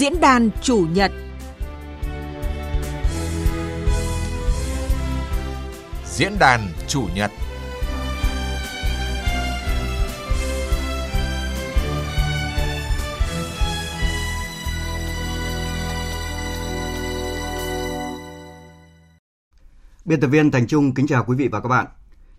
Diễn đàn chủ nhật Diễn đàn chủ nhật Biên tập viên Thành Trung kính chào quý vị và các bạn.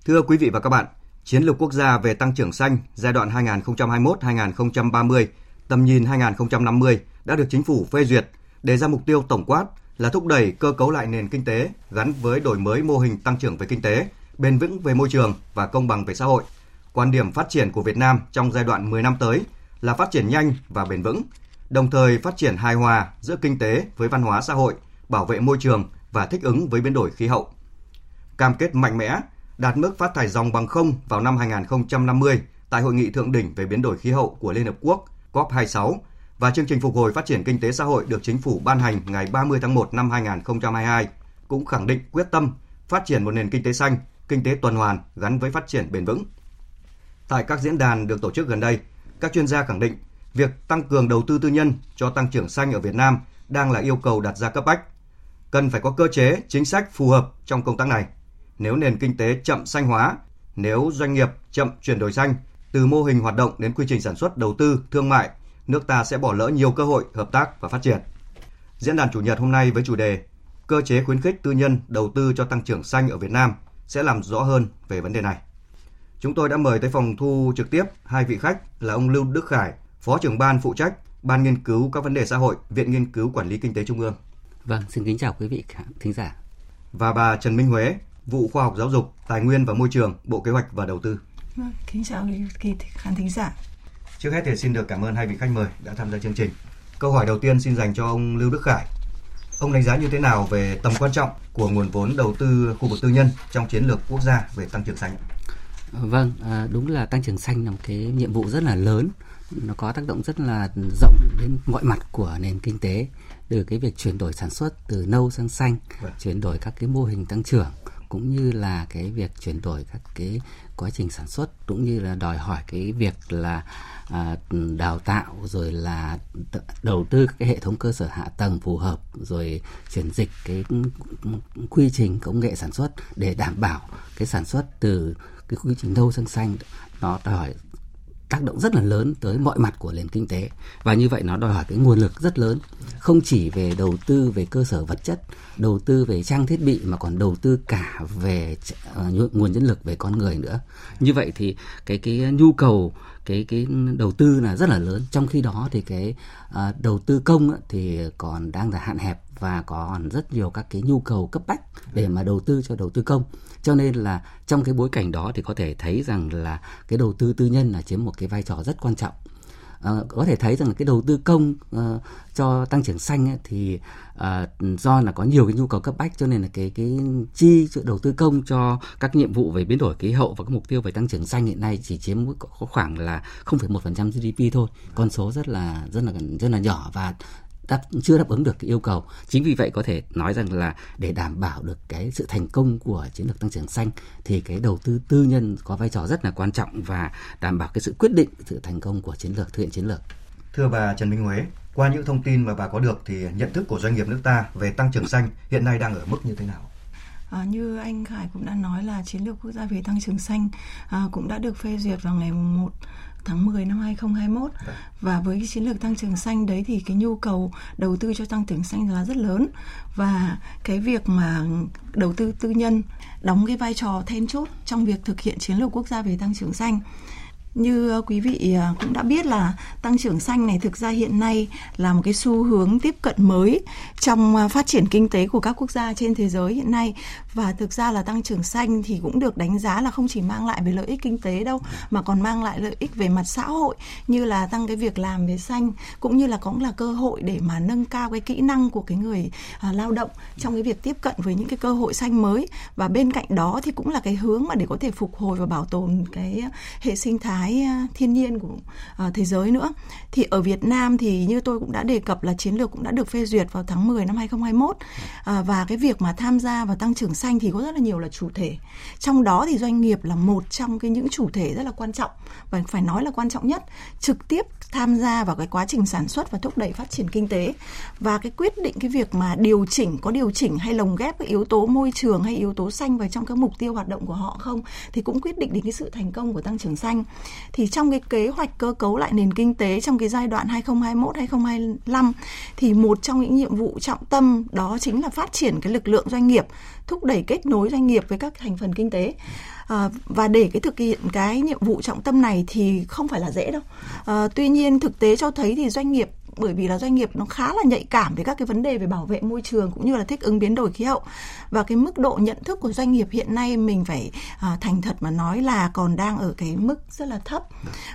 Thưa quý vị và các bạn, Chiến lược quốc gia về tăng trưởng xanh giai đoạn 2021-2030, tầm nhìn 2050 đã được chính phủ phê duyệt, đề ra mục tiêu tổng quát là thúc đẩy cơ cấu lại nền kinh tế gắn với đổi mới mô hình tăng trưởng về kinh tế, bền vững về môi trường và công bằng về xã hội. Quan điểm phát triển của Việt Nam trong giai đoạn 10 năm tới là phát triển nhanh và bền vững, đồng thời phát triển hài hòa giữa kinh tế với văn hóa xã hội, bảo vệ môi trường và thích ứng với biến đổi khí hậu. Cam kết mạnh mẽ đạt mức phát thải dòng bằng không vào năm 2050 tại Hội nghị Thượng đỉnh về biến đổi khí hậu của Liên Hợp Quốc COP26 và chương trình phục hồi phát triển kinh tế xã hội được chính phủ ban hành ngày 30 tháng 1 năm 2022 cũng khẳng định quyết tâm phát triển một nền kinh tế xanh, kinh tế tuần hoàn gắn với phát triển bền vững. Tại các diễn đàn được tổ chức gần đây, các chuyên gia khẳng định việc tăng cường đầu tư tư nhân cho tăng trưởng xanh ở Việt Nam đang là yêu cầu đặt ra cấp bách. Cần phải có cơ chế, chính sách phù hợp trong công tác này – nếu nền kinh tế chậm xanh hóa, nếu doanh nghiệp chậm chuyển đổi xanh, từ mô hình hoạt động đến quy trình sản xuất, đầu tư, thương mại, nước ta sẽ bỏ lỡ nhiều cơ hội hợp tác và phát triển. Diễn đàn chủ nhật hôm nay với chủ đề Cơ chế khuyến khích tư nhân đầu tư cho tăng trưởng xanh ở Việt Nam sẽ làm rõ hơn về vấn đề này. Chúng tôi đã mời tới phòng thu trực tiếp hai vị khách là ông Lưu Đức Khải, Phó trưởng ban phụ trách Ban nghiên cứu các vấn đề xã hội, Viện Nghiên cứu Quản lý Kinh tế Trung ương. Vâng, xin kính chào quý vị thính giả. Và bà Trần Minh Huế, vụ khoa học giáo dục, tài nguyên và môi trường, Bộ Kế hoạch và Đầu tư. Vâng, kính chào quý khán thính giả. Trước hết thì xin được cảm ơn hai vị khách mời đã tham gia chương trình. Câu hỏi đầu tiên xin dành cho ông Lưu Đức Khải. Ông đánh giá như thế nào về tầm quan trọng của nguồn vốn đầu tư khu vực tư nhân trong chiến lược quốc gia về tăng trưởng xanh? Vâng, à, đúng là tăng trưởng xanh là một cái nhiệm vụ rất là lớn nó có tác động rất là rộng đến mọi mặt của nền kinh tế từ cái việc chuyển đổi sản xuất từ nâu sang xanh vâng. chuyển đổi các cái mô hình tăng trưởng cũng như là cái việc chuyển đổi các cái quá trình sản xuất cũng như là đòi hỏi cái việc là à, đào tạo rồi là đầu tư cái hệ thống cơ sở hạ tầng phù hợp rồi chuyển dịch cái quy trình công nghệ sản xuất để đảm bảo cái sản xuất từ cái quy trình nâu sang xanh nó đòi tác động rất là lớn tới mọi mặt của nền kinh tế. Và như vậy nó đòi hỏi cái nguồn lực rất lớn. Không chỉ về đầu tư về cơ sở vật chất đầu tư về trang thiết bị mà còn đầu tư cả về uh, nguồn nhân lực về con người nữa. Như vậy thì cái cái nhu cầu cái cái đầu tư là rất là lớn. Trong khi đó thì cái uh, đầu tư công thì còn đang là hạn hẹp và còn rất nhiều các cái nhu cầu cấp bách để mà đầu tư cho đầu tư công cho nên là trong cái bối cảnh đó thì có thể thấy rằng là cái đầu tư tư nhân là chiếm một cái vai trò rất quan trọng. À, có thể thấy rằng là cái đầu tư công uh, cho tăng trưởng xanh ấy, thì uh, do là có nhiều cái nhu cầu cấp bách cho nên là cái cái chi đầu tư công cho các nhiệm vụ về biến đổi khí hậu và các mục tiêu về tăng trưởng xanh hiện nay chỉ chiếm khoảng là 0,1% GDP thôi. Con số rất là rất là rất là nhỏ và đáp, chưa đáp ứng được cái yêu cầu. Chính vì vậy có thể nói rằng là để đảm bảo được cái sự thành công của chiến lược tăng trưởng xanh thì cái đầu tư tư nhân có vai trò rất là quan trọng và đảm bảo cái sự quyết định sự thành công của chiến lược, thực hiện chiến lược. Thưa bà Trần Minh Huế, qua những thông tin mà bà có được thì nhận thức của doanh nghiệp nước ta về tăng trưởng xanh hiện nay đang ở mức như thế nào? À, như anh Khải cũng đã nói là chiến lược quốc gia về tăng trưởng xanh à, cũng đã được phê duyệt vào ngày 1 tháng 10 năm 2021 Đấy. Vâng. và với cái chiến lược tăng trưởng xanh đấy thì cái nhu cầu đầu tư cho tăng trưởng xanh là rất lớn và cái việc mà đầu tư tư nhân đóng cái vai trò then chốt trong việc thực hiện chiến lược quốc gia về tăng trưởng xanh như ờ, quý vị ờ, cũng đã biết là tăng trưởng xanh này thực ra hiện nay là một cái xu hướng tiếp cận mới trong ờ, phát triển kinh tế của các quốc gia trên thế giới hiện nay. Và thực ra là tăng trưởng xanh thì cũng được đánh giá là không chỉ mang lại về lợi ích kinh tế đâu mà còn mang lại lợi ích về mặt xã hội như là tăng cái việc làm về xanh cũng như là cũng là cơ hội để mà nâng cao cái kỹ năng của cái người à, lao động trong cái việc tiếp cận với những cái cơ hội xanh mới. Và bên cạnh đó thì cũng là cái hướng mà để có thể phục hồi và bảo tồn cái hệ sinh thái cái thiên nhiên của ờ, thế giới nữa. Thì ở Việt Nam thì như tôi cũng đã đề cập là chiến lược cũng đã được phê duyệt vào tháng 10 năm 2021 ờ, và cái việc mà tham gia vào tăng trưởng xanh thì có rất là nhiều là chủ thể. Trong đó thì doanh nghiệp là một trong cái những chủ thể rất là quan trọng và phải nói là quan trọng nhất trực tiếp tham gia vào cái quá trình sản xuất và thúc đẩy phát triển kinh tế. Và cái quyết định cái việc mà điều chỉnh, có điều chỉnh hay lồng ghép cái yếu tố môi trường hay yếu tố xanh vào trong các mục tiêu hoạt động của họ không, thì cũng quyết định đến cái sự thành công của tăng trưởng xanh. Thì trong cái kế hoạch cơ cấu lại nền kinh tế trong cái giai đoạn 2021 2025 thì một trong những nhiệm vụ trọng tâm đó chính là phát triển cái lực lượng doanh nghiệp, thúc đẩy kết nối doanh nghiệp với các thành phần kinh tế à, và để cái thực hiện cái nhiệm vụ trọng tâm này thì không phải là dễ đâu. À, tuy nhiên thực tế cho thấy thì doanh nghiệp bởi vì là doanh nghiệp nó khá là nhạy cảm về các cái vấn đề về bảo vệ môi trường cũng như là thích ứng biến đổi khí hậu. Và cái mức độ nhận thức của doanh nghiệp hiện nay mình phải à, thành thật mà nói là còn đang ở cái mức rất là thấp.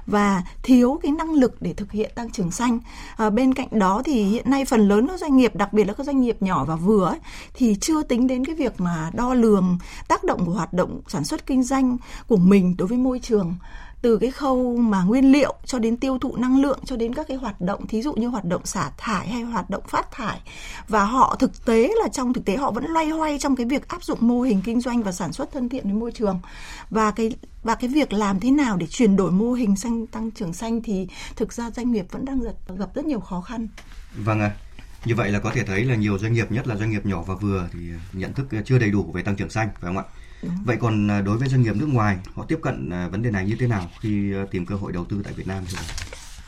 Và thiếu cái năng lực để thực hiện tăng trưởng xanh. À, bên cạnh đó thì hiện nay phần lớn các doanh nghiệp đặc biệt là các doanh nghiệp nhỏ và vừa ấy, thì chưa tính đến cái việc mà đo lường tác động của hoạt động sản xuất kinh doanh của mình đối với môi trường từ cái khâu mà nguyên liệu cho đến tiêu thụ năng lượng, cho đến các cái hoạt động, thí dụ như hoạt động xả thải hay hoạt động phát thải và họ thực tế là trong thực tế họ vẫn loay hoay trong cái việc áp dụng mô hình kinh doanh và sản xuất thân thiện với môi trường và cái và cái việc làm thế nào để chuyển đổi mô hình xanh, tăng trưởng xanh thì thực ra doanh nghiệp vẫn đang gặp rất nhiều khó khăn. Vâng ạ. À. Như vậy là có thể thấy là nhiều doanh nghiệp, nhất là doanh nghiệp nhỏ và vừa thì nhận thức chưa đầy đủ về tăng trưởng xanh, phải không ạ? Vậy còn à, đối với doanh nghiệp nước ngoài, họ tiếp cận à, vấn đề này như thế nào khi à, tìm cơ hội đầu tư tại Việt Nam thưa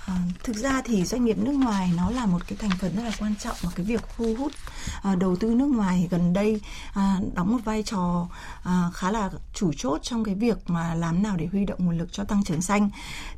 À, thực ra thì doanh nghiệp nước ngoài nó là một cái thành phần rất là quan trọng và cái việc thu hút à, đầu tư nước ngoài. Gần đây à, đóng một vai trò à, khá là chủ chốt trong cái việc mà làm nào để huy động nguồn lực cho tăng trưởng xanh.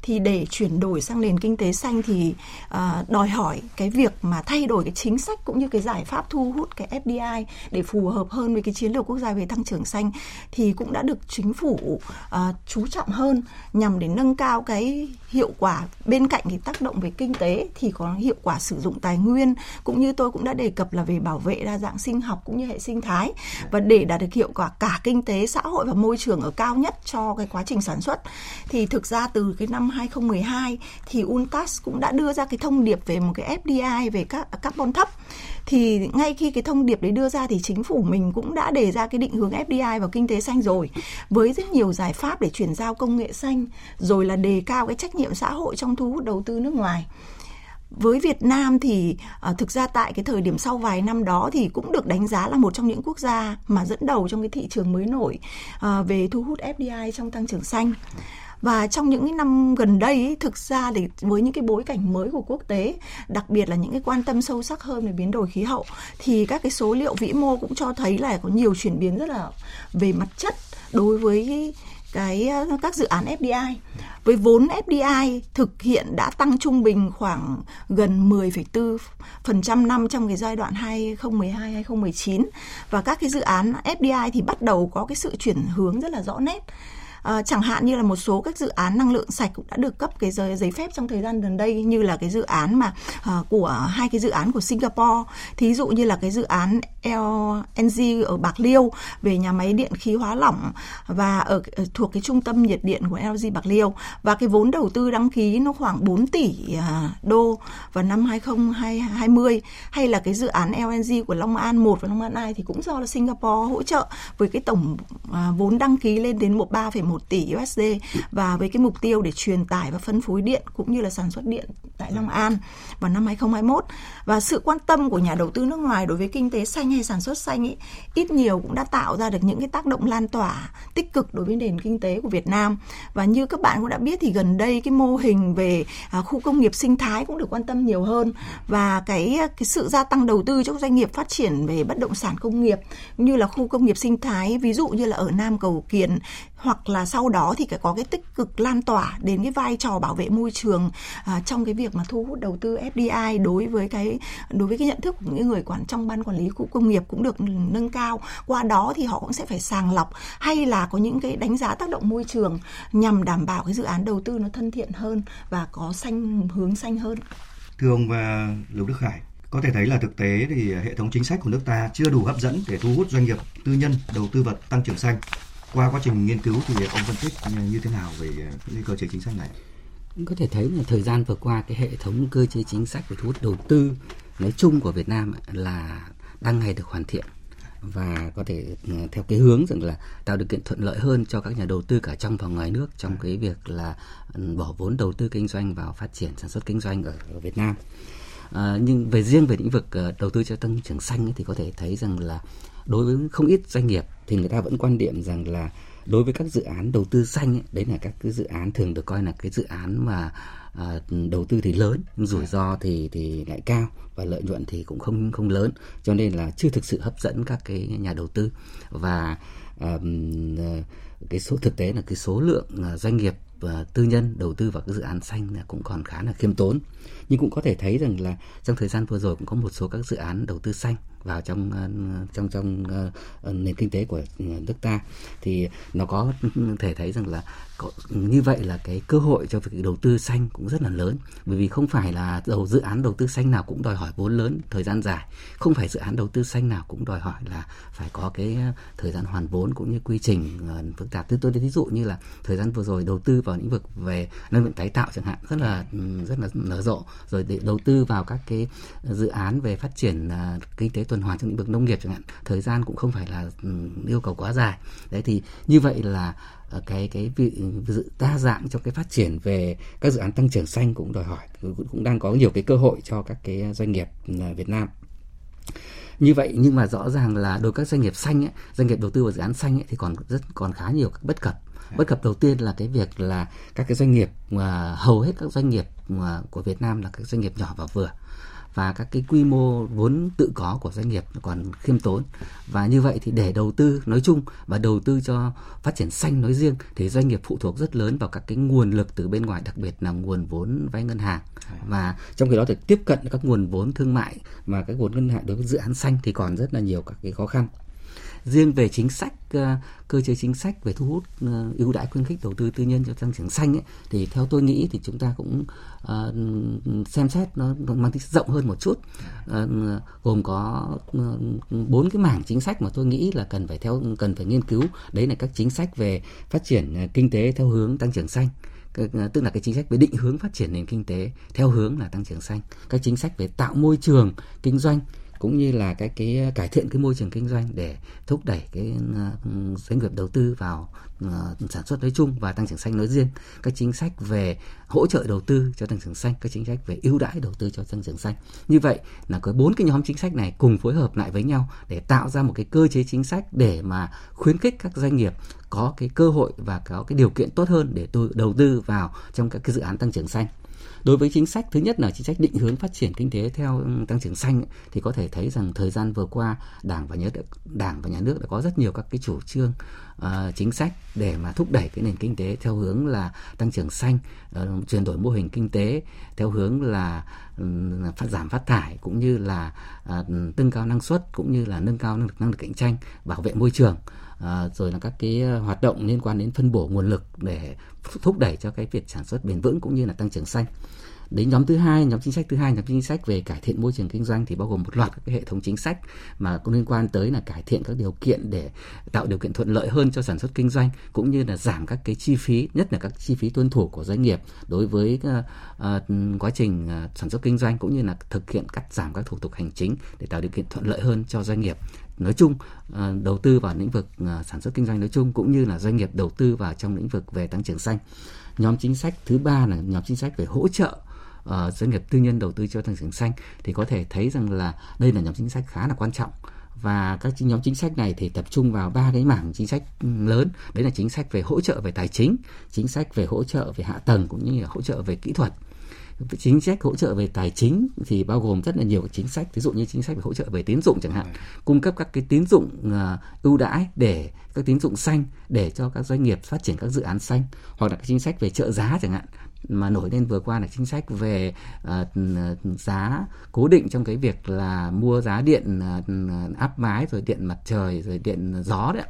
Thì để chuyển đổi sang nền kinh tế xanh thì à, đòi hỏi cái việc mà thay đổi cái chính sách cũng như cái giải pháp thu hút cái FDI để phù hợp hơn với cái chiến lược quốc gia về tăng trưởng xanh thì cũng đã được chính phủ à, chú trọng hơn nhằm để nâng cao cái hiệu quả bên cạnh cái tác động về kinh tế thì có hiệu quả sử dụng tài nguyên, cũng như tôi cũng đã đề cập là về bảo vệ đa dạng sinh học cũng như hệ sinh thái, và để đạt được hiệu quả cả kinh tế, xã hội và môi trường ở cao nhất cho cái quá trình sản xuất. Thì thực ra từ cái năm 2012 thì UNTAS cũng đã đưa ra cái thông điệp về một cái FDI về các, carbon thấp thì ngay khi cái thông điệp đấy đưa ra thì chính phủ mình cũng đã đề ra cái định hướng FDI vào kinh tế xanh rồi. Với rất nhiều giải pháp để chuyển giao công nghệ xanh rồi là đề cao cái trách nhiệm xã hội trong thu hút đầu tư nước ngoài. Với Việt Nam thì à, thực ra tại cái thời điểm sau vài năm đó thì cũng được đánh giá là một trong những quốc gia mà dẫn đầu trong cái thị trường mới nổi à, về thu hút FDI trong tăng trưởng xanh và trong những năm gần đây ấy, thực ra thì với những cái bối cảnh mới của quốc tế đặc biệt là những cái quan tâm sâu sắc hơn về biến đổi khí hậu thì các cái số liệu vĩ mô cũng cho thấy là có nhiều chuyển biến rất là về mặt chất đối với cái ờ, các dự án FDI với vốn FDI thực hiện đã tăng trung bình khoảng gần 10,4% năm trong cái giai đoạn 2012 2019 và các cái dự án FDI thì bắt đầu có cái sự chuyển hướng rất là rõ nét. À, chẳng hạn như là một số các dự án năng lượng sạch cũng đã được cấp cái giấy, giấy phép trong thời gian gần đây như là cái dự án mà à, của hai cái dự án của Singapore. Thí dụ như là cái dự án LNG ở Bạc Liêu về nhà máy điện khí hóa lỏng và ở thuộc cái trung tâm nhiệt điện của LG Bạc Liêu. Và cái vốn đầu tư đăng ký nó khoảng 4 tỷ à, đô vào năm 2020 hay là cái dự án LNG của Long An 1 và Long An 2 thì cũng do là Singapore hỗ trợ với cái tổng à, vốn đăng ký lên đến một 3,1 1 tỷ USD và với cái mục tiêu để truyền tải và phân phối điện cũng như là sản xuất điện tại Long An vào năm 2021 và sự quan tâm của nhà đầu tư nước ngoài đối với kinh tế xanh hay sản xuất xanh ý, ít nhiều cũng đã tạo ra được những cái tác động lan tỏa tích cực đối với nền kinh tế của Việt Nam. Và như các bạn cũng đã biết thì gần đây cái mô hình về à, khu công nghiệp sinh thái cũng được quan tâm nhiều hơn. Và cái cái sự gia tăng đầu tư cho doanh nghiệp phát triển về bất động sản công nghiệp như là khu công nghiệp sinh thái ví dụ như là ở Nam Cầu Kiền hoặc là sau đó thì phải có cái tích cực lan tỏa đến cái vai trò bảo vệ môi trường à, trong cái việc mà thu hút đầu tư FDI đối với cái đối với cái nhận thức của những người quản trong ban quản lý khu công nghiệp cũng được nâng cao. Qua đó thì họ cũng sẽ phải sàng lọc hay là có những cái đánh giá tác động môi trường nhằm đảm bảo cái dự án đầu tư nó thân thiện hơn và có xanh hướng xanh hơn. Thưa ông và Lục Đức Khải có thể thấy là thực tế thì hệ thống chính sách của nước ta chưa đủ hấp dẫn để thu hút doanh nghiệp tư nhân đầu tư vào tăng trưởng xanh qua quá trình nghiên cứu thì ông phân tích ờ, như thế nào về ờ, cái cơ chế chính sách này có thể thấy là thời gian vừa qua cái hệ thống cơ chế chính sách về thu hút đầu tư nói chung của Việt Nam là đang ngày được hoàn thiện và có thể ờ, theo cái hướng rằng là tạo điều kiện thuận lợi hơn cho các nhà đầu tư cả trong và ngoài nước trong cái việc là ừ, bỏ vốn đầu tư kinh doanh vào phát triển sản xuất kinh doanh ở, ở Việt Nam. À, nhưng về riêng về lĩnh vực đầu tư cho tăng trưởng xanh ấy, thì có thể thấy rằng là đối với không ít doanh nghiệp thì người ta vẫn quan điểm rằng là đối với các dự án đầu tư xanh ấy, đấy là các cái dự án thường được coi là cái dự án mà à, đầu tư thì lớn nhưng rủi ro thì thì lại cao và lợi nhuận thì cũng không không lớn. Cho nên là chưa thực sự hấp dẫn các cái nhà đầu tư. Và à, cái số thực tế là cái số lượng à, doanh nghiệp Ờ, tư nhân đầu tư vào các dự án xanh là cũng còn khá là khiêm tốn. Nhưng cũng có thể thấy rằng là trong thời gian vừa rồi cũng có một số các dự án đầu tư xanh vào trong ờ, trong trong uh, nền kinh tế của ừ, nước ta. Thì nó có thể thấy rằng là có, như vậy là cái cơ hội cho việc đầu tư xanh cũng rất là lớn. Bởi vì không phải là đầu dự án đầu tư xanh nào cũng đòi hỏi vốn lớn thời gian dài. Không phải dự án đầu tư xanh nào cũng đòi hỏi là phải có cái thời gian hoàn vốn cũng như quy trình uh, phức tạp. Tôi tôi ví dụ như là thời gian vừa rồi đầu tư vào vào lĩnh vực về năng lượng tái tạo chẳng hạn rất là rất là nở rộ. Rồi để đầu tư vào các cái dự án về phát triển uh, kinh tế tuần hoàn trong lĩnh vực nông nghiệp chẳng hạn thời gian cũng không phải là um, yêu cầu quá dài. Đấy thì như vậy là uh, cái cái vị sự đa dạng trong cái phát triển về các dự án tăng trưởng xanh cũng đòi hỏi cũng, cũng đang có nhiều cái cơ hội cho các cái doanh nghiệp uh, Việt Nam. Như vậy nhưng mà rõ ràng là đối với các doanh nghiệp xanh ấy, doanh nghiệp đầu tư vào dự án xanh ấy, thì còn rất còn khá nhiều các bất cập bất cập đầu tiên là cái việc là các cái doanh nghiệp mà hầu hết các doanh nghiệp mà của Việt Nam là các doanh nghiệp nhỏ và vừa. Và các cái quy mô vốn tự có của doanh nghiệp còn khiêm tốn. Và như vậy thì để đầu tư nói chung và đầu tư cho phát triển xanh nói riêng thì doanh nghiệp phụ thuộc rất lớn vào các cái nguồn lực từ bên ngoài đặc biệt là nguồn vốn vay ngân hàng. Và trong khi đó thì tiếp cận các nguồn vốn thương mại và các nguồn ngân hàng đối với dự án xanh thì còn rất là nhiều các cái khó khăn riêng về chính sách ờ, cơ chế chính sách về thu hút ờ, ưu đãi khuyến khích đầu tư tư nhân cho tăng trưởng xanh ấy, thì theo tôi nghĩ thì chúng ta cũng uh, xem xét nó, nó mang tính rộng hơn một chút. Uh, gồm có bốn uh, cái mảng chính sách mà tôi nghĩ là cần phải theo cần phải nghiên cứu. Đấy là các chính sách về phát triển kinh tế theo hướng tăng trưởng xanh tức là cái chính sách về định hướng phát triển nền kinh tế theo hướng là tăng trưởng xanh. Các chính sách về tạo môi trường kinh doanh cũng như là cái cái ờ, cải thiện cái môi trường kinh doanh để thúc đẩy cái ờ, doanh nghiệp đầu tư vào ờ, sản xuất nói chung và tăng trưởng xanh nói riêng. Các chính sách về hỗ trợ đầu tư cho tăng trưởng xanh, các chính sách về ưu đãi đầu tư cho tăng trưởng xanh. Như vậy là có bốn cái nhóm chính sách này cùng phối hợp lại với nhau để tạo ra một cái cơ chế chính sách để mà khuyến khích các doanh nghiệp có cái cơ hội và có cái điều kiện tốt hơn để tôi đầu tư vào trong các cái dự án tăng trưởng xanh đối với chính sách thứ nhất là chính sách định hướng phát triển kinh tế theo ừ, tăng trưởng xanh thì có thể thấy rằng thời gian vừa qua đảng và nhà nước đảng và nhà nước đã có rất nhiều các cái chủ trương uh, chính sách để mà thúc đẩy cái nền kinh tế theo hướng là tăng trưởng xanh uh, chuyển đổi mô hình kinh tế theo hướng là uh, phát giảm phát thải cũng như là uh, nâng cao năng suất cũng như là nâng cao năng lực năng lực cạnh tranh bảo vệ môi trường à, rồi là các cái ờ, hoạt động liên quan đến phân bổ nguồn lực để thúc đẩy cho cái việc sản xuất bền vững cũng như là tăng trưởng xanh đến nhóm thứ hai nhóm chính sách thứ hai nhóm chính sách về cải thiện môi trường kinh doanh thì bao gồm một loạt các cái hệ thống chính sách mà có liên quan tới là cải thiện các điều kiện để tạo điều kiện thuận lợi hơn cho sản xuất kinh doanh cũng như là giảm các cái chi phí nhất là các chi phí tuân thủ của doanh nghiệp đối với uh, uh, quá trình uh, sản xuất kinh doanh cũng như là thực hiện cắt giảm các thủ tục hành chính để tạo điều kiện thuận lợi hơn cho doanh nghiệp. Nói chung đầu tư vào lĩnh vực sản xuất kinh doanh nói chung cũng như là doanh nghiệp đầu tư vào trong lĩnh vực về tăng trưởng xanh. Nhóm chính sách thứ ba là nhóm chính sách về hỗ trợ uh, doanh nghiệp tư nhân đầu tư cho tăng trưởng xanh thì có thể thấy rằng là đây là nhóm chính sách khá là quan trọng. Và các nhóm chính sách này thì tập trung vào ba cái mảng chính sách lớn. Đấy là chính sách về hỗ trợ về tài chính chính sách về hỗ trợ về hạ tầng cũng như là hỗ trợ về kỹ thuật. Chính sách hỗ trợ về tài chính thì bao gồm rất là nhiều chính sách ví dụ như chính sách về hỗ trợ về tín dụng chẳng hạn. Cung cấp các cái tín dụng uh, ưu đãi để các tín dụng xanh để cho các doanh nghiệp phát triển các dự án xanh hoặc là các chính sách về trợ giá chẳng hạn mà nổi lên vừa qua là chính sách về uh, giá cố định trong cái việc là mua giá điện uh, áp mái rồi điện mặt trời rồi điện gió đấy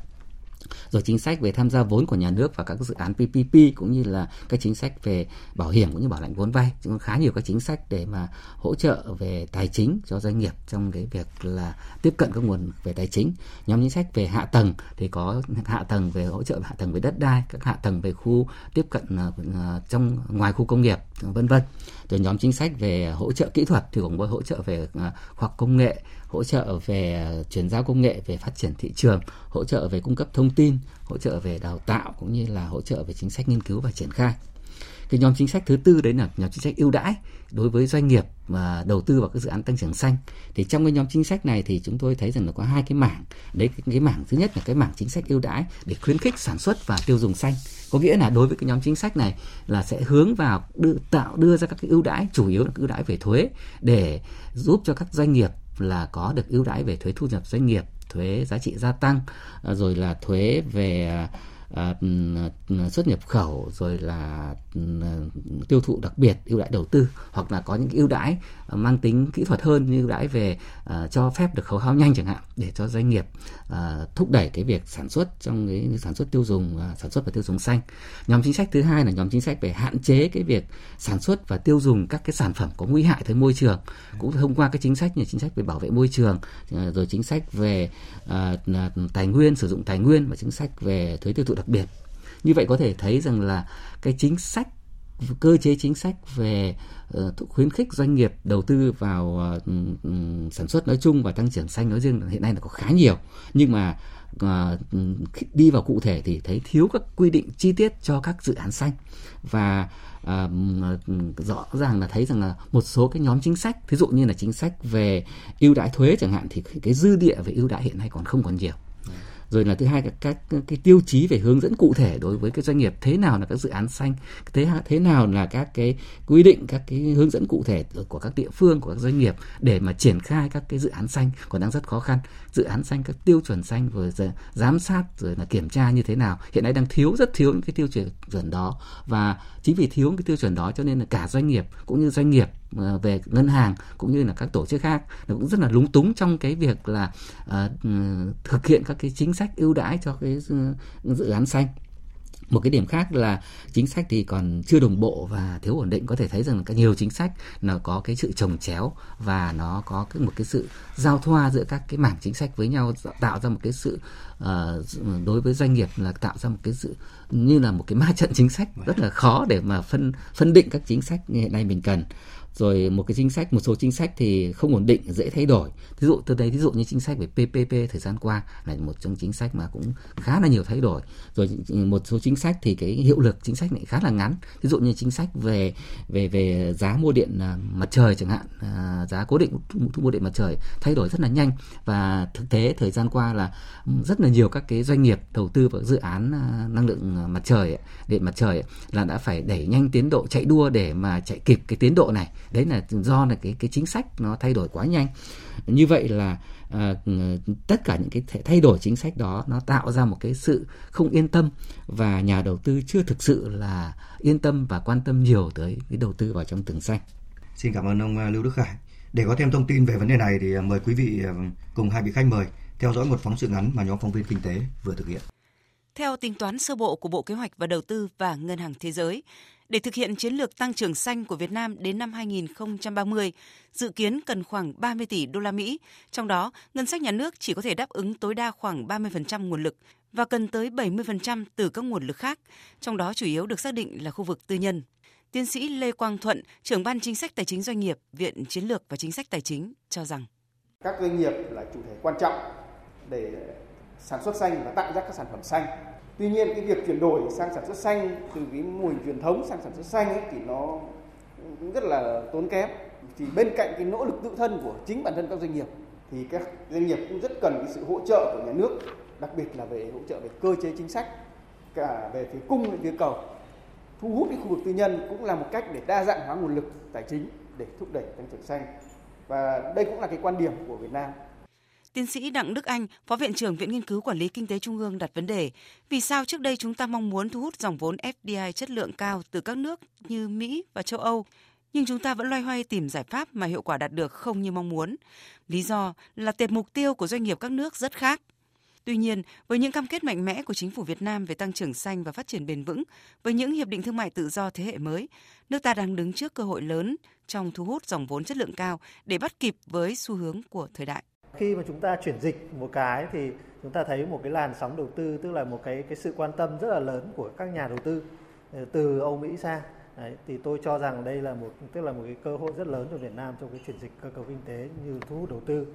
rồi chính sách về tham gia vốn của nhà nước vào các dự án PPP cũng như là các chính sách về bảo hiểm cũng như bảo lãnh vốn vay. Cũng khá nhiều các chính sách để mà hỗ trợ về tài chính cho doanh nghiệp trong cái việc là tiếp cận các nguồn về tài chính. Nhóm chính sách về hạ tầng thì có hạ tầng về hỗ trợ, hạ tầng về đất đai, các hạ tầng về khu tiếp cận ờ, ờ, trong, ngoài khu công nghiệp, vân vân. Rồi nhóm chính sách về hỗ trợ kỹ thuật thì cũng có hỗ trợ về ờ, khoa học công nghệ hỗ trợ về ờ, chuyển giao công nghệ về phát triển thị trường hỗ trợ về cung cấp thông tin hỗ trợ về đào tạo cũng như là hỗ trợ về chính sách nghiên cứu và triển khai. Cái nhóm chính sách thứ tư đấy là nhóm chính sách ưu đãi đối với doanh nghiệp mà đầu tư vào các dự án tăng trưởng xanh. Thì trong cái nhóm chính sách này thì chúng tôi thấy rằng là có hai cái mảng. Đấy cái, cái mảng thứ nhất là cái mảng chính sách ưu đãi để khuyến khích sản xuất và tiêu dùng xanh. Có nghĩa là đối với cái nhóm chính sách này là sẽ hướng vào đưa, tạo đưa ra các cái ưu đãi chủ yếu là ưu đãi về thuế để giúp cho các doanh nghiệp là có được ưu đãi về thuế thu nhập doanh nghiệp thuế giá trị gia tăng à, rồi là thuế về À, xuất nhập khẩu rồi là tiêu thụ đặc biệt ưu đãi đầu tư hoặc là có những ưu đãi Ờ, mang tính kỹ thuật hơn như đãi về uh, cho phép được khấu hao nhanh chẳng hạn để cho doanh nghiệp uh, thúc đẩy cái việc sản xuất trong cái sản xuất tiêu dùng uh, sản xuất và tiêu dùng xanh. Nhóm chính sách thứ hai là nhóm chính sách về hạn chế cái việc sản xuất và tiêu dùng các cái sản phẩm có nguy hại tới môi trường. Cũng thông qua cái chính sách như chính sách về bảo vệ môi trường rồi chính sách về uh, tài nguyên sử dụng tài nguyên và chính sách về thuế tiêu thụ đặc biệt. Như vậy có thể thấy rằng là cái chính sách cơ chế chính sách về ờ, khuyến khích doanh nghiệp đầu tư vào ờ, ừ, sản xuất nói chung và tăng trưởng xanh nói riêng hiện nay là có khá nhiều. Nhưng mà ờ, ừ, đi vào cụ thể thì thấy thiếu các quy định chi tiết cho các dự án xanh. Và à, rõ ràng là thấy rằng là một số cái nhóm chính sách ví dụ như là chính sách về ưu đãi thuế chẳng hạn thì cái dư địa về ưu đãi hiện nay còn không còn nhiều rồi là thứ hai là các cái tiêu chí về hướng dẫn cụ thể đối với cái doanh nghiệp, thế nào là các dự án xanh, thế thế nào là các cái quy định, các cái hướng dẫn cụ thể của các địa phương, của các doanh nghiệp để mà triển khai các cái dự án xanh còn đang rất khó khăn. Dự án xanh, các tiêu chuẩn xanh rồi giám sát rồi là kiểm tra như thế nào. Hiện nay đang thiếu, rất thiếu những cái tiêu chuẩn đó. Và chính vì thiếu cái tiêu chuẩn đó cho nên là cả doanh nghiệp cũng như doanh nghiệp Ờ, về ngân hàng cũng như là các tổ chức khác nó cũng rất là lúng túng trong cái việc là uh, thực hiện các cái chính sách ưu đãi cho cái dự án xanh. Một cái điểm khác là chính sách thì còn chưa đồng bộ và thiếu ổn định. Có thể thấy rằng là nhiều chính sách nó có cái sự trồng chéo và nó có cái một cái sự giao thoa giữa các cái mảng chính sách với nhau tạo ra một cái sự uh, đối với doanh nghiệp là tạo ra một cái sự như là một cái ma trận chính sách, rất là khó để mà phân phân định các chính sách như hiện nay mình cần. Rồi một cái chính sách, một số chính sách thì không ổn định, dễ thay đổi. Ví dụ, từ đây ví dụ như chính sách về PPP thời gian qua là một trong chính sách mà cũng khá là nhiều thay đổi. Rồi một số chính sách thì cái hiệu lực chính sách này khá là ngắn. Ví dụ như chính sách về về về giá mua điện à, mặt trời chẳng hạn à, giá cố định thu mua điện mặt trời thay đổi rất là nhanh. Và thực tế thời gian qua là rất là nhiều các cái doanh nghiệp đầu tư vào dự án à, năng lượng mặt trời điện mặt trời là đã phải đẩy nhanh tiến độ chạy đua để mà chạy kịp cái tiến độ này đấy là do là cái cái chính sách nó thay đổi quá nhanh như vậy là à, tất cả những cái thay đổi chính sách đó nó tạo ra một cái sự không yên tâm và nhà đầu tư chưa thực sự là yên tâm và quan tâm nhiều tới cái đầu tư vào trong tường xanh. Xin cảm ơn ông à, Lưu Đức Khải. Để có thêm thông tin về vấn đề này thì à, mời quý vị à, cùng hai vị khách mời theo dõi một phóng sự ngắn mà nhóm phóng viên kinh tế vừa thực hiện. Theo tính toán sơ bộ của Bộ Kế hoạch và Đầu tư và Ngân hàng Thế giới, để thực hiện chiến lược tăng trưởng xanh của Việt Nam đến năm 2030, dự kiến cần khoảng 30 tỷ đô la Mỹ, trong đó ngân sách nhà nước chỉ có thể đáp ứng tối đa khoảng 30% nguồn lực và cần tới 70% từ các nguồn lực khác, trong đó chủ yếu được xác định là khu vực tư nhân. Tiến sĩ Lê Quang Thuận, trưởng ban chính sách tài chính doanh nghiệp, Viện Chiến lược và Chính sách Tài chính cho rằng các doanh nghiệp là chủ thể quan trọng để sản xuất xanh và tạo ra các sản phẩm xanh. Tuy nhiên cái việc chuyển đổi sang sản xuất xanh từ cái mô hình truyền thống sang sản xuất xanh ấy, thì nó cũng rất là tốn kém. Thì bên cạnh cái nỗ lực tự thân của chính bản thân các doanh nghiệp thì các doanh nghiệp cũng rất cần cái sự hỗ trợ của nhà nước đặc biệt là về hỗ trợ về cơ chế chính sách cả về phía cung và phía cầu. Thu hút cái khu vực tư nhân cũng là một cách để đa dạng hóa nguồn lực tài chính để thúc đẩy tăng trưởng xanh. Và đây cũng là cái quan điểm của Việt Nam. Tiến sĩ Đặng Đức Anh, Phó Viện trưởng Viện Nghiên cứu Quản lý Kinh tế Trung ương đặt vấn đề, vì sao trước đây chúng ta mong muốn thu hút dòng vốn FDI chất lượng cao từ các nước như Mỹ và châu Âu, nhưng chúng ta vẫn loay hoay tìm giải pháp mà hiệu quả đạt được không như mong muốn. Lý do là tệp mục tiêu của doanh nghiệp các nước rất khác. Tuy nhiên, với những cam kết mạnh mẽ của chính phủ Việt Nam về tăng trưởng xanh và phát triển bền vững, với những hiệp định thương mại tự do thế hệ mới, nước ta đang đứng trước cơ hội lớn trong thu hút dòng vốn chất lượng cao để bắt kịp với xu hướng của thời đại. Khi mà chúng ta chuyển dịch một cái thì chúng ta thấy một cái làn sóng đầu tư tức là một cái cái sự quan tâm rất là lớn của các nhà đầu tư ờ, từ Âu Mỹ sang Đấy, thì tôi cho rằng đây là một tức là một cái cơ hội rất lớn cho Việt Nam trong cái chuyển dịch cơ cấu kinh tế như thu hút đầu tư.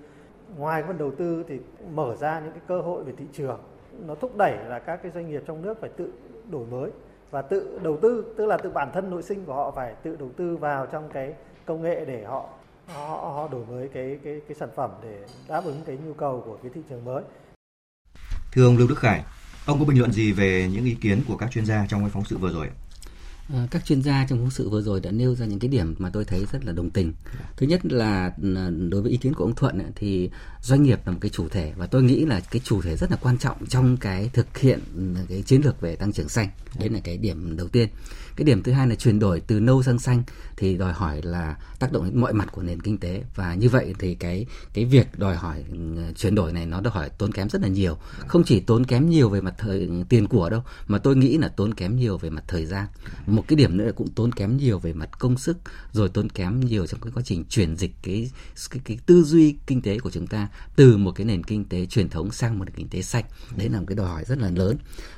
Ngoài phần đầu tư thì mở ra những cái cơ hội về thị trường. Nó thúc đẩy là các cái doanh nghiệp trong nước phải tự đổi mới và tự đầu tư, tức là tự bản thân nội sinh của họ phải tự đầu tư vào trong cái công nghệ để họ họ, họ đổi mới cái cái cái sản phẩm để đáp ứng cái nhu cầu của cái thị trường mới. Thưa ông Lưu Đức Khải, ông có bình luận gì về những ý kiến của các chuyên gia trong cái phóng sự vừa rồi? ạ? Ờ, các chuyên gia trong phóng sự vừa rồi đã nêu ra những cái điểm mà tôi thấy rất là đồng tình. Thứ nhất là ờ, đối với ý kiến của ông Thuận thì doanh nghiệp là một cái chủ thể và tôi nghĩ là cái chủ thể rất là quan trọng trong cái thực hiện ừ, cái chiến lược về tăng trưởng xanh. Đấy là cái điểm đầu tiên. Cái điểm thứ hai là chuyển đổi từ nâu sang xanh thì đòi hỏi là tác động đến mọi mặt của nền kinh tế và như vậy thì cái cái việc đòi hỏi ừ, chuyển đổi này nó đòi hỏi tốn kém rất là nhiều. Không chỉ tốn kém nhiều về mặt thời ừ, tiền của đâu, mà tôi nghĩ là tốn kém nhiều về mặt thời gian một cái điểm nữa là cũng tốn kém nhiều về mặt công sức rồi tốn kém nhiều trong cái quá trình chuyển dịch cái cái, cái tư duy kinh tế của chúng ta từ một cái nền kinh tế truyền thống sang một nền kinh tế sạch. Đấy là một cái đòi hỏi rất là lớn.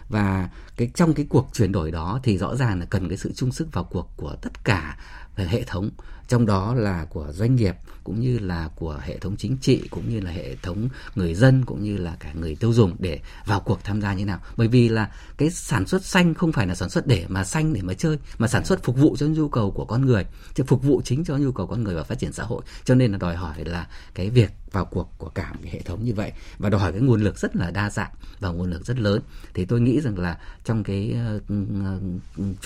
Và cái trong cái cuộc chuyển đổi đó thì rõ ràng là cần cái sự chung sức vào cuộc của tất cả hệ thống trong đó là của doanh nghiệp cũng như là của hệ thống chính trị cũng như là hệ thống người dân cũng như là cả người tiêu dùng để vào cuộc tham gia như nào. Bởi vì là cái sản xuất xanh không phải là sản xuất để mà xanh để mà chơi mà sản xuất phục vụ cho nhu cầu của con người chứ phục vụ chính cho nhu cầu con người và phát triển xã hội. Cho nên là đòi hỏi là cái việc vào cuộc của cả một cái hệ thống như vậy và đòi hỏi cái nguồn lực rất là đa dạng và nguồn lực rất lớn. Thì tôi nghĩ rằng là trong cái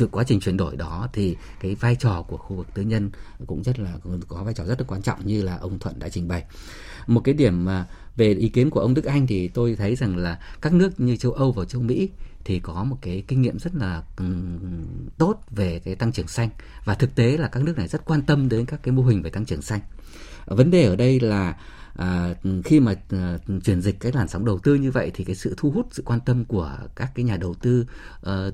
uh, quá trình chuyển đổi đó thì cái vai trò của khu vực tư nhân cũng rất là có vai trò rất là quan trọng như là ông Thuận đã trình bày. Một cái điểm mà về ý kiến của ông Đức Anh thì tôi thấy rằng là các nước như châu Âu và châu Mỹ thì có một cái kinh nghiệm rất là ừ, tốt về cái tăng trưởng xanh. Và thực tế là các nước này rất quan tâm đến các cái mô hình về tăng trưởng xanh. Vấn đề ở đây là à, khi mà à, chuyển dịch cái làn sóng đầu tư như vậy thì cái sự thu hút sự quan tâm của các cái nhà đầu tư uh,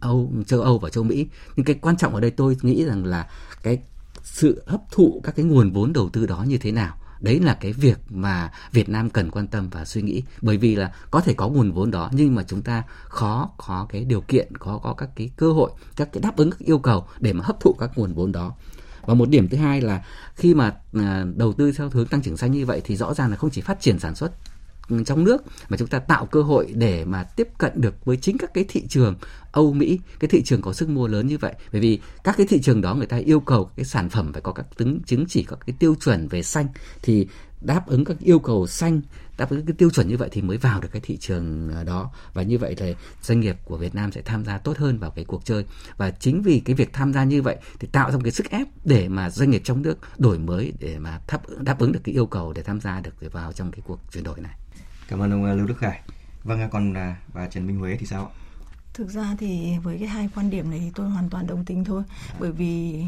Âu châu Âu và châu Mỹ. Nhưng cái quan trọng ở đây tôi nghĩ rằng là cái sự hấp thụ các cái nguồn vốn đầu tư đó như thế nào. Đấy là cái việc mà Việt Nam cần quan tâm và suy nghĩ. Bởi vì là có thể có nguồn vốn đó nhưng mà chúng ta khó có cái điều kiện khó có các cái cơ hội các cái đáp ứng các yêu cầu để mà hấp thụ các nguồn vốn đó và một điểm thứ hai là khi mà à, đầu tư theo hướng tăng trưởng xanh như vậy thì rõ ràng là không chỉ phát triển sản xuất ừ, trong nước mà chúng ta tạo cơ hội để mà tiếp cận được với chính các cái thị trường Âu Mỹ, cái thị trường có sức mua lớn như vậy. Bởi vì các cái thị trường đó người ta yêu cầu cái sản phẩm phải có các chứng chứng chỉ các cái tiêu chuẩn về xanh thì đáp ứng các yêu cầu xanh đáp ứng cái tiêu chuẩn như vậy thì mới vào được cái thị trường à, đó và như vậy thì doanh nghiệp của Việt Nam sẽ tham gia tốt hơn vào cái cuộc chơi và chính vì cái việc tham gia như vậy thì tạo ra một cái sức ép để mà doanh nghiệp trong nước đổi mới để mà đáp đáp ứng được cái yêu cầu để tham gia được để vào trong cái cuộc chuyển đổi này. Cảm ơn ông à, Lưu Đức Khải. Vâng, à, còn bà Trần Minh Huế thì sao? Thực ra thì với cái hai quan điểm này thì tôi hoàn toàn đồng tình thôi. Bởi vì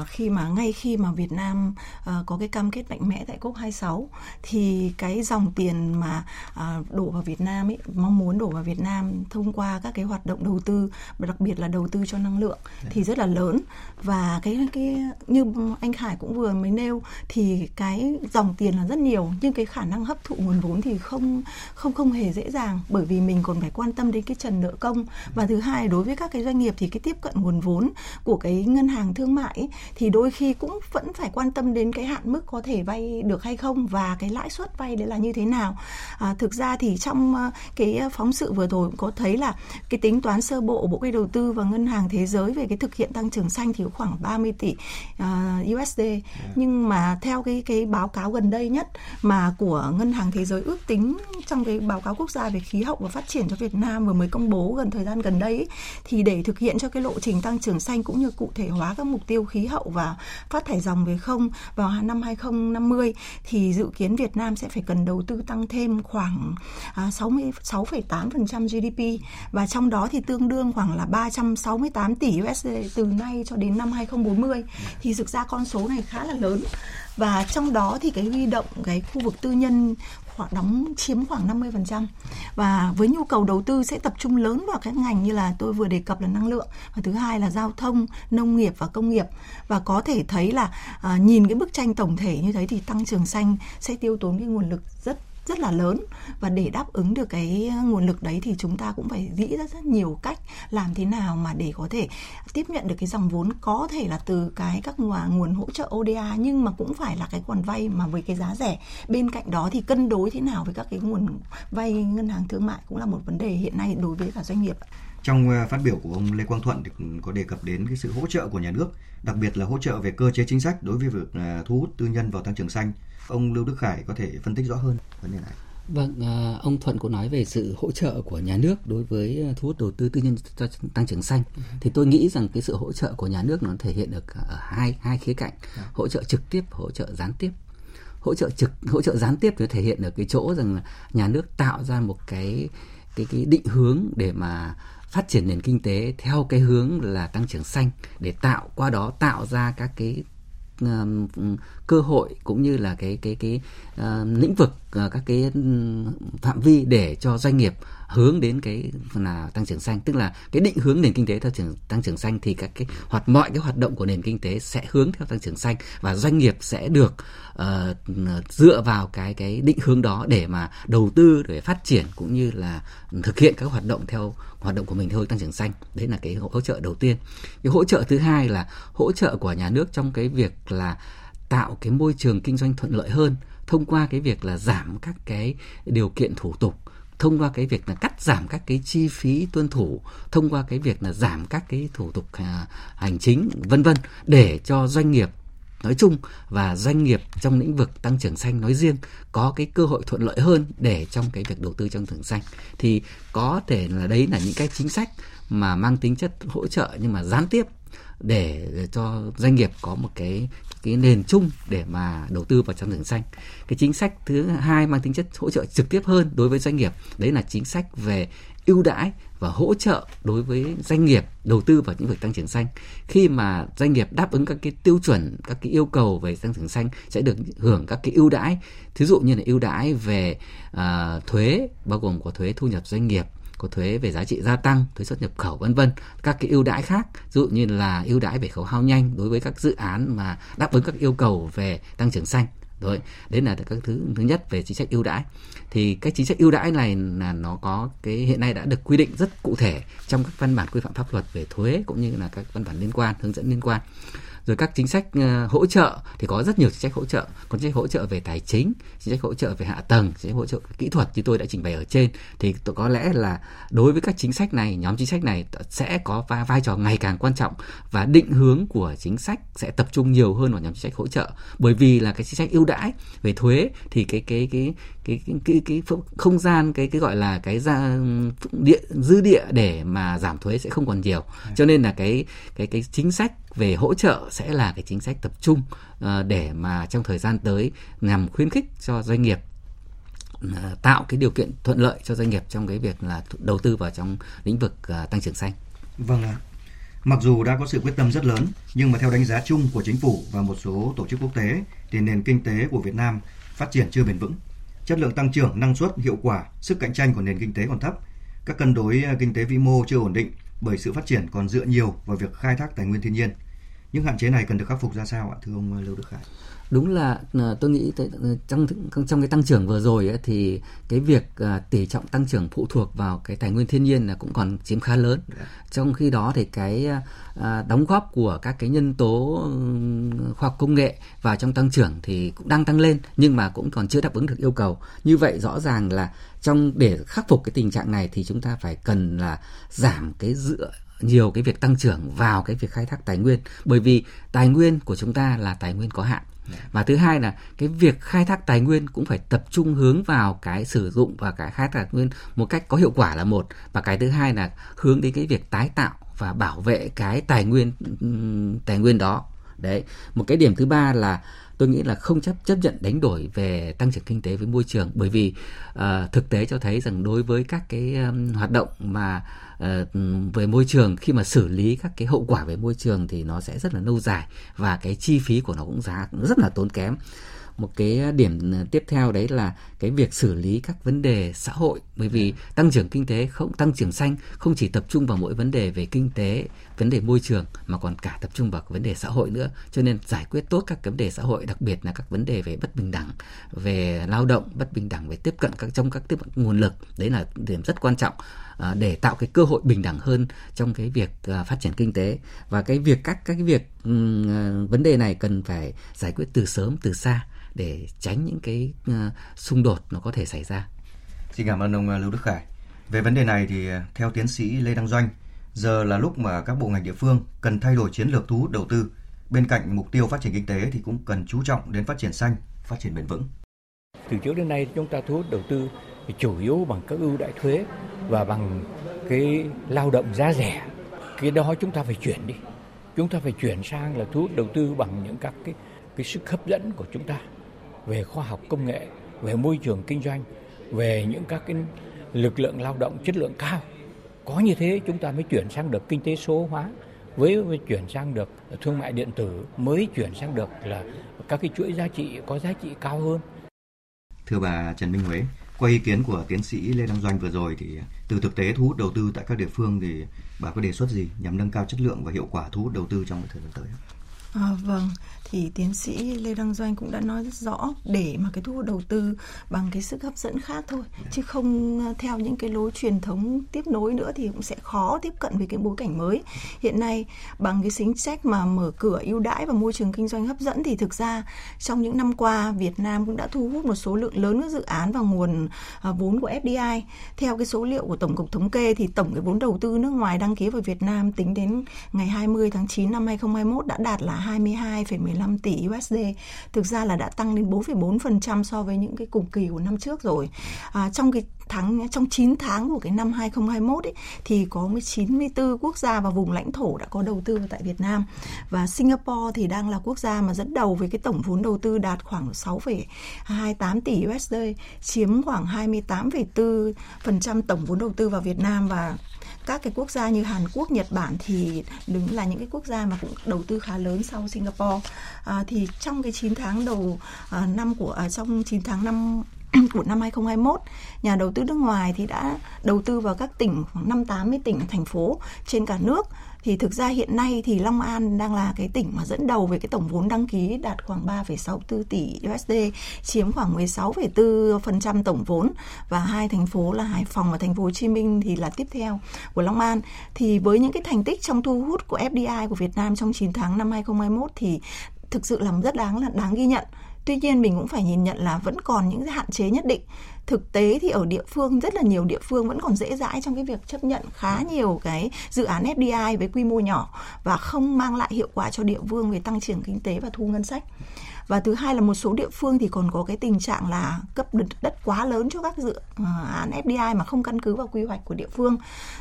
uh, khi mà ngay khi mà Việt Nam uh, có cái cam kết mạnh mẽ tại COP26 thì cái dòng tiền mà uh, đổ vào Việt Nam ấy mong muốn đổ vào Việt Nam thông qua các cái hoạt động đầu tư và đặc biệt là đầu tư cho năng lượng thì rất là lớn. Và cái cái như anh Khải cũng vừa mới nêu thì cái dòng tiền là rất nhiều nhưng cái khả năng hấp thụ nguồn vốn thì không không không hề dễ dàng. Bởi vì mình còn phải quan tâm đến cái trần nợ công và thứ hai đối với các cái doanh nghiệp thì cái tiếp cận nguồn vốn của cái ngân hàng thương mại ấy, thì đôi khi cũng vẫn phải quan tâm đến cái hạn mức có thể vay được hay không và cái lãi suất vay đấy là như thế nào à, thực ra thì trong uh, cái phóng sự vừa rồi có thấy là cái tính toán sơ bộ bộ kế đầu tư và ngân hàng thế giới về cái thực hiện tăng trưởng xanh thì khoảng 30 tỷ uh, USD yeah. nhưng mà theo cái cái báo cáo gần đây nhất mà của ngân hàng thế giới ước tính trong cái báo cáo quốc gia về khí hậu và phát triển cho Việt Nam vừa mới công bố gần thời gian gần đây thì để thực hiện cho cái lộ trình tăng trưởng xanh cũng như cụ thể hóa các mục tiêu khí hậu và phát thải dòng về không vào năm 2050 thì dự kiến Việt Nam sẽ phải cần đầu tư tăng thêm khoảng à, 66,8% GDP và trong đó thì tương đương khoảng là 368 tỷ USD từ nay cho đến năm 2040 thì thực ra con số này khá là lớn. Và trong đó thì cái huy động cái khu vực tư nhân khoảng đóng chiếm khoảng 50% và với nhu cầu đầu tư sẽ tập trung lớn vào các ngành như là tôi vừa đề cập là năng lượng và thứ hai là giao thông, nông nghiệp và công nghiệp. Và có thể thấy là à, nhìn cái bức tranh tổng thể như thế thì tăng trưởng xanh sẽ tiêu tốn cái nguồn lực rất rất là lớn. Và để đáp ứng được cái nguồn lực đấy thì chúng ta cũng phải nghĩ ra rất nhiều cách làm thế nào mà để có thể tiếp nhận được cái dòng vốn có thể là từ cái các nguồn hỗ trợ ODA nhưng mà cũng phải là cái khoản vay mà với cái giá rẻ. Bên cạnh đó thì cân đối thế nào với các cái nguồn vay ngân hàng thương mại cũng là một vấn đề hiện nay đối với cả doanh nghiệp trong ờ, phát biểu của ông Lê Quang Thuận thì có đề cập đến cái sự hỗ trợ của nhà nước, đặc biệt là hỗ trợ về cơ chế chính sách đối với việc ờ, thu hút tư nhân vào tăng trưởng xanh. Ông Lưu Đức Khải có thể phân tích rõ hơn vấn đề này. Vâng, à, ông Thuận có nói về sự hỗ trợ của nhà nước đối với à, thu hút đầu tư tư nhân cho tăng trưởng xanh. Ừ. Thì tôi nghĩ rằng cái sự hỗ trợ của nhà nước nó thể hiện được ở hai hai khía cạnh, ừ. hỗ trợ trực tiếp, hỗ trợ gián tiếp. Hỗ trợ trực hỗ trợ gián tiếp nó thể hiện ở cái chỗ rằng là nhà nước tạo ra một cái cái cái định hướng để mà phát triển nền kinh tế theo cái hướng là tăng trưởng xanh để tạo qua đó tạo ra các cái cơ hội cũng như là cái cái cái uh, lĩnh vực uh, các cái ừ, phạm vi để cho doanh nghiệp hướng đến cái là tăng trưởng xanh. Tức là cái định hướng nền kinh tế theo trưởng tăng trưởng xanh thì các cái hoạt mọi cái hoạt động của nền kinh tế sẽ hướng theo tăng trưởng xanh và doanh nghiệp sẽ được uh, dựa vào cái cái định hướng đó để mà đầu tư để phát triển cũng như là thực hiện các hoạt động theo hoạt động của mình theo tăng trưởng xanh. Đấy là cái hỗ trợ đầu tiên. Cái hỗ trợ thứ hai là hỗ trợ của nhà nước trong cái việc là tạo cái môi trường kinh doanh thuận lợi hơn thông qua cái việc là giảm các cái điều kiện thủ tục thông qua cái việc là cắt giảm các cái chi phí tuân thủ, thông qua cái việc là giảm các cái thủ tục à, hành chính, vân vân, để cho doanh nghiệp nói chung và doanh nghiệp trong lĩnh vực tăng trưởng xanh nói riêng có cái cơ hội thuận lợi hơn để trong cái việc đầu tư trong trưởng xanh. Thì có thể là đấy là những cái chính sách mà mang tính chất hỗ trợ nhưng mà gián tiếp để cho doanh nghiệp có một cái cái nền chung để mà đầu tư vào tăng trưởng xanh. Cái chính sách thứ hai mang tính chất hỗ trợ trực tiếp hơn đối với doanh nghiệp, đấy là chính sách về ưu đãi và hỗ trợ đối với doanh nghiệp đầu tư vào những việc tăng trưởng xanh. Khi mà doanh nghiệp đáp ứng các cái tiêu chuẩn, các cái yêu cầu về tăng trưởng xanh sẽ được hưởng các cái ưu đãi, thí dụ như là ưu đãi về uh, thuế bao gồm có thuế thu nhập doanh nghiệp, có thuế về giá trị gia tăng, thuế xuất nhập khẩu vân vân, các cái ưu đãi khác, ví dụ như là ưu đãi về khấu hao nhanh đối với các dự án mà đáp ứng các yêu cầu về tăng trưởng xanh. Rồi, đấy là các thứ thứ nhất về chính sách ưu đãi. Thì cái chính sách ưu đãi này là nó có cái hiện nay đã được quy định rất cụ thể trong các văn bản quy phạm pháp luật về thuế cũng như là các văn bản liên quan, hướng dẫn liên quan rồi các chính sách uh, hỗ trợ thì có rất nhiều chính sách hỗ trợ có chính sách hỗ trợ về tài chính chính sách hỗ trợ về hạ tầng chính sách hỗ trợ kỹ thuật như tôi đã trình bày ở trên thì tôi có lẽ là đối với các chính sách này nhóm chính sách này sẽ có vai, vai trò ngày càng quan trọng và định hướng của chính sách sẽ tập trung nhiều hơn vào nhóm chính sách hỗ trợ bởi vì là cái chính sách ưu đãi về thuế thì cái cái cái cái cái cái, cái, cái không gian cái cái gọi là cái ra địa dư địa để mà giảm thuế sẽ không còn nhiều cho nên là cái cái cái chính sách về hỗ trợ sẽ là cái chính sách tập trung ờ, để mà trong thời gian tới nhằm khuyến khích cho doanh nghiệp ờ, tạo cái điều kiện thuận lợi cho doanh nghiệp trong cái việc là đầu tư vào trong lĩnh vực ờ, tăng trưởng xanh. Vâng ạ. Mặc dù đã có sự quyết tâm rất lớn, nhưng mà theo đánh giá chung của chính phủ và một số tổ chức quốc tế thì nền kinh tế của Việt Nam phát triển chưa bền vững. Chất lượng tăng trưởng, năng suất, hiệu quả, sức cạnh tranh của nền kinh tế còn thấp. Các cân đối kinh tế vĩ mô chưa ổn định bởi sự phát triển còn dựa nhiều vào việc khai thác tài nguyên thiên nhiên những hạn chế này cần được khắc phục ra sao ạ thưa ông Lưu Đức Khải đúng là ờ, tôi nghĩ ờ, trong trong cái tăng trưởng vừa rồi ấy, thì cái việc tỷ trọng tăng trưởng phụ thuộc vào cái tài nguyên thiên nhiên là cũng còn chiếm khá lớn. Dạ. trong khi đó thì cái đóng góp của các cái nhân tố khoa học công nghệ vào trong tăng trưởng thì cũng đang tăng lên nhưng mà cũng còn chưa đáp ứng được yêu cầu như vậy rõ ràng là trong để khắc phục cái tình trạng này thì chúng ta phải cần là giảm cái dựa nhiều cái việc tăng trưởng vào cái việc khai thác tài nguyên. Bởi vì tài nguyên của chúng ta là tài nguyên có hạn. Và thứ hai là cái việc khai thác tài nguyên cũng phải tập trung hướng vào cái sử dụng và cái khai thác tài nguyên một cách có hiệu quả là một. Và cái thứ hai là hướng đến cái việc tái tạo và bảo vệ cái tài nguyên tài nguyên đó. Đấy. Một cái điểm thứ ba là tôi nghĩ là không chấp chấp nhận đánh đổi về tăng trưởng kinh tế với môi trường. Bởi vì uh, thực tế cho thấy rằng đối với các cái um, hoạt động mà uh, về môi trường khi mà xử lý các cái hậu quả về môi trường thì nó sẽ rất là lâu dài và cái chi phí của nó cũng giá rất là tốn kém một cái điểm tiếp theo đấy là cái việc xử lý các vấn đề xã hội. Bởi vì tăng trưởng kinh tế không tăng trưởng xanh không chỉ tập trung vào mỗi vấn đề về kinh tế vấn đề môi trường mà còn cả tập trung vào vấn đề xã hội nữa. Cho nên giải quyết tốt các vấn đề xã hội đặc biệt là các vấn đề về bất bình đẳng về lao động bất bình đẳng về tiếp cận các trong các tiếp cận nguồn lực đấy là điểm rất quan trọng để tạo cái cơ hội bình đẳng hơn trong cái việc à, phát triển kinh tế và cái việc các các cái việc um, vấn đề này cần phải giải quyết từ sớm từ xa để tránh những cái xung đột nó có thể xảy ra. Xin cảm ơn ông Lưu Đức Khải. Về vấn đề này thì theo tiến sĩ Lê Đăng Doanh, giờ là lúc mà các bộ ngành địa phương cần thay đổi chiến lược thu hút đầu tư. Bên cạnh mục tiêu phát triển kinh tế thì cũng cần chú trọng đến phát triển xanh, phát triển bền vững. Từ trước đến nay chúng ta thu hút đầu tư chủ yếu bằng các ưu đại thuế và bằng cái lao động giá rẻ. Cái đó chúng ta phải chuyển đi. Chúng ta phải chuyển sang là thu hút đầu tư bằng những các cái cái sức hấp dẫn của chúng ta về khoa học công nghệ, về môi trường kinh doanh, về những các cái lực lượng lao động chất lượng cao. Có như thế chúng ta mới chuyển sang được kinh tế số hóa, với, với chuyển sang được thương mại điện tử mới chuyển sang được là các cái chuỗi giá trị có giá trị cao hơn. Thưa bà Trần Minh Huế, qua ý kiến của tiến sĩ Lê Đăng Doanh vừa rồi thì à, từ thực tế thu hút đầu tư tại các địa phương thì bà có đề xuất gì nhằm nâng cao chất lượng và hiệu quả thu hút đầu tư trong thời gian tới? À, vâng, thì tiến sĩ Lê Đăng Doanh cũng đã nói rất rõ để mà cái thu hút đầu tư bằng cái sức hấp dẫn khác thôi chứ không à, theo những cái lối truyền thống tiếp nối nữa thì cũng sẽ khó tiếp cận với cái bối cảnh mới. Hiện nay bằng cái chính sách mà mở cửa ưu đãi và môi trường kinh doanh hấp dẫn thì thực ra trong những năm qua Việt Nam cũng đã thu hút một số lượng lớn các dự án và nguồn à, vốn của FDI theo cái số liệu của tổng cục thống kê thì tổng cái vốn đầu tư nước ngoài đăng ký vào Việt Nam tính đến ngày 20 tháng 9 năm 2021 đã đạt là 22,15 1,5 tỷ USD thực ra là đã tăng lên 4,4% so với những cái cùng kỳ của năm trước rồi. À, trong cái tháng trong 9 tháng của cái năm 2021 ấy, thì có 94 quốc gia và vùng lãnh thổ đã có đầu tư tại Việt Nam và Singapore thì đang là quốc gia mà dẫn đầu với cái tổng vốn đầu tư đạt khoảng 6,28 tỷ USD chiếm khoảng 28,4% tổng vốn đầu tư vào Việt Nam và các cái quốc gia như Hàn Quốc, Nhật Bản thì đứng là những cái quốc gia mà cũng đầu tư khá lớn sau Singapore. À, thì trong cái 9 tháng đầu à, năm của à, trong 9 tháng năm của năm 2021, nhà đầu tư nước ngoài thì đã đầu tư vào các tỉnh khoảng 5 80 tỉnh thành phố trên cả nước thì thực ra hiện nay thì Long An đang là cái tỉnh mà dẫn đầu về cái tổng vốn đăng ký đạt khoảng 3,64 tỷ USD, chiếm khoảng 16,4% tổng vốn và hai thành phố là Hải Phòng và thành phố Hồ Chí Minh thì là tiếp theo của Long An. Thì với những cái thành tích trong thu hút của FDI của Việt Nam trong 9 tháng năm 2021 thì thực sự là rất đáng là đáng ghi nhận. Tuy nhiên mình cũng phải nhìn nhận là vẫn còn những hạn chế nhất định. Thực tế thì ở địa phương, rất là nhiều địa phương vẫn còn dễ dãi trong cái việc chấp nhận khá nhiều cái dự án FDI với quy mô nhỏ và không mang lại hiệu quả cho địa phương về tăng trưởng kinh tế và thu ngân sách và thứ hai là một số địa phương thì còn có cái tình trạng là cấp đất quá lớn cho các dự ờ, án FDI mà không căn cứ vào quy hoạch của địa phương.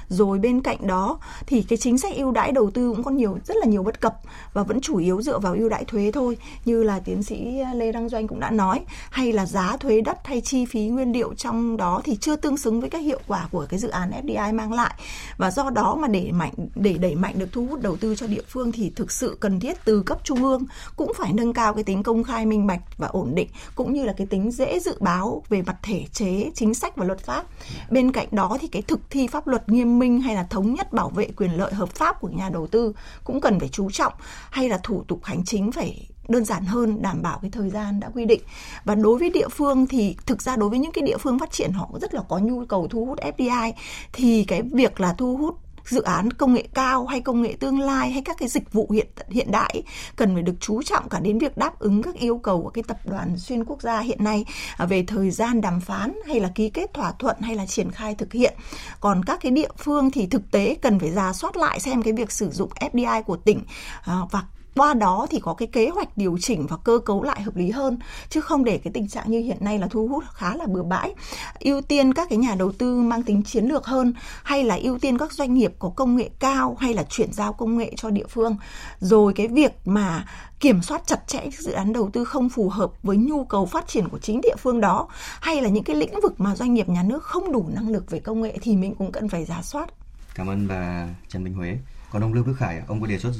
Rồi bên cạnh đó thì cái chính sách ưu đãi đầu tư cũng có nhiều, rất là nhiều bất cập và vẫn chủ yếu dựa vào ưu đãi thuế thôi. Như là tiến sĩ Lê Đăng Doanh cũng đã nói, hay là giá thuế đất hay chi phí nguyên liệu trong đó thì chưa tương xứng với các hiệu quả của cái dự án FDI mang lại. Và do đó mà để mạnh, để đẩy mạnh được thu hút đầu tư cho địa phương thì thực sự cần thiết từ cấp trung ương cũng phải nâng cao cái tính công công khai minh bạch và ổn định, cũng như là cái tính dễ dự báo về mặt thể chế, chính sách và luật pháp. Bên cạnh đó thì cái thực thi pháp luật nghiêm minh hay là thống nhất bảo vệ quyền lợi hợp pháp của nhà đầu tư cũng cần phải chú trọng, hay là thủ tục hành chính phải đơn giản hơn, đảm bảo cái thời gian đã quy định. Và đối với địa phương thì thực ra đối với những cái địa phương phát triển họ rất là có nhu cầu thu hút FDI thì cái việc là thu hút dự án công nghệ cao hay công nghệ tương lai hay các cái dịch vụ hiện hiện đại cần phải được chú trọng cả đến việc đáp ứng các yêu cầu của cái tập đoàn xuyên quốc gia hiện nay à, về thời gian đàm phán hay là ký kết thỏa thuận hay là triển khai thực hiện. Còn các cái địa phương thì thực tế cần phải ra soát lại xem cái việc sử dụng FDI của tỉnh à, và qua đó thì có cái kế hoạch điều chỉnh và cơ cấu lại hợp lý hơn, chứ không để cái tình trạng như hiện nay là thu hút khá là bừa bãi. Ưu tiên các cái nhà đầu tư mang tính chiến lược hơn, hay là ưu tiên các doanh nghiệp có công nghệ cao, hay là chuyển giao công nghệ cho địa phương. Rồi cái việc mà kiểm soát chặt chẽ dự án đầu tư không phù hợp với nhu cầu phát triển của chính địa phương đó, hay là những cái lĩnh vực mà doanh nghiệp, nhà nước không đủ năng lực về công nghệ thì mình cũng cần phải giả soát. Cảm ơn bà Trần Minh Huế. Còn ông Lương Đức Khải, ông có đề xuất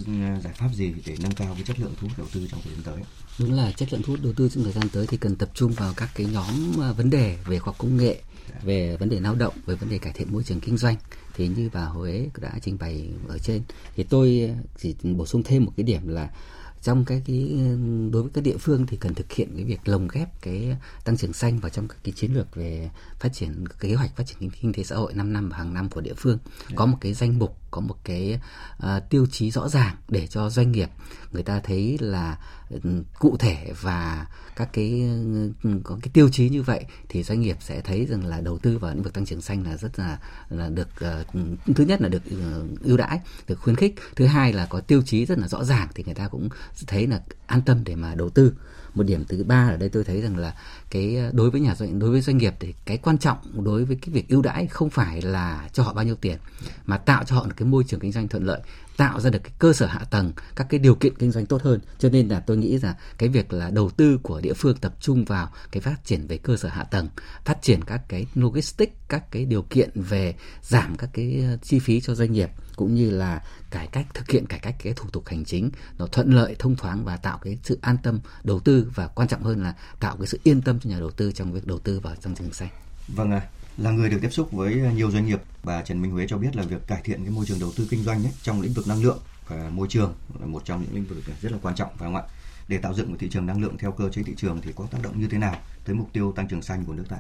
giải pháp gì để nâng cao cái chất lượng thu hút đầu tư trong thời gian tới? Đúng là chất lượng thu hút đầu tư trong thời gian tới thì cần tập trung vào các cái nhóm vấn đề về khoa học công nghệ, về vấn đề lao động, về vấn đề cải thiện môi trường kinh doanh. Thì như bà Huế đã trình bày ở trên. Thì tôi chỉ bổ sung thêm một cái điểm là trong cái, cái đối với các địa phương thì cần thực hiện cái việc lồng ghép cái tăng trưởng xanh vào trong các cái chiến lược về phát triển kế hoạch phát triển kinh tế xã hội 5 năm và hàng năm của địa phương. Có một cái danh mục có một cái uh, tiêu chí rõ ràng để cho doanh nghiệp người ta thấy là ừ, cụ thể và các cái ừ, có cái tiêu chí như vậy thì doanh nghiệp sẽ thấy rằng là đầu tư vào lĩnh vực tăng trưởng xanh là rất là là được uh, thứ nhất là được uh, ưu đãi được khuyến khích. Thứ hai là có tiêu chí rất là rõ ràng thì người ta cũng thấy là an tâm để mà đầu tư một điểm thứ ba ở đây tôi thấy rằng là cái ờ, đối với nhà doanh, đối với doanh nghiệp thì cái quan trọng đối với cái việc ưu đãi không phải là cho họ bao nhiêu tiền, mà tạo cho họ một cái môi trường kinh doanh thuận lợi, tạo ra được cái cơ sở hạ tầng, các cái điều kiện kinh doanh tốt hơn. Cho nên là tôi nghĩ là cái việc là đầu tư của địa phương tập trung vào cái phát triển về cơ sở hạ tầng, phát triển các cái logistics, các cái điều kiện về giảm các cái ờ, chi phí cho doanh nghiệp cũng như là cải cách thực hiện cải cách cái thủ tục hành chính nó thuận lợi thông thoáng và tạo cái sự an tâm đầu tư và quan trọng hơn là tạo cái sự yên tâm cho nhà đầu tư trong việc đầu tư vào trong rừng xanh. Vâng ạ. À, là người được tiếp xúc với nhiều doanh nghiệp bà Trần Minh Huế cho biết là việc cải thiện cái môi trường đầu tư kinh doanh ấy, trong lĩnh vực năng lượng và môi trường là một trong những lĩnh vực rất là quan trọng phải không ạ? Để tạo dựng một thị trường năng lượng theo cơ chế thị trường thì có tác động như thế nào tới mục tiêu tăng trưởng xanh của nước ta?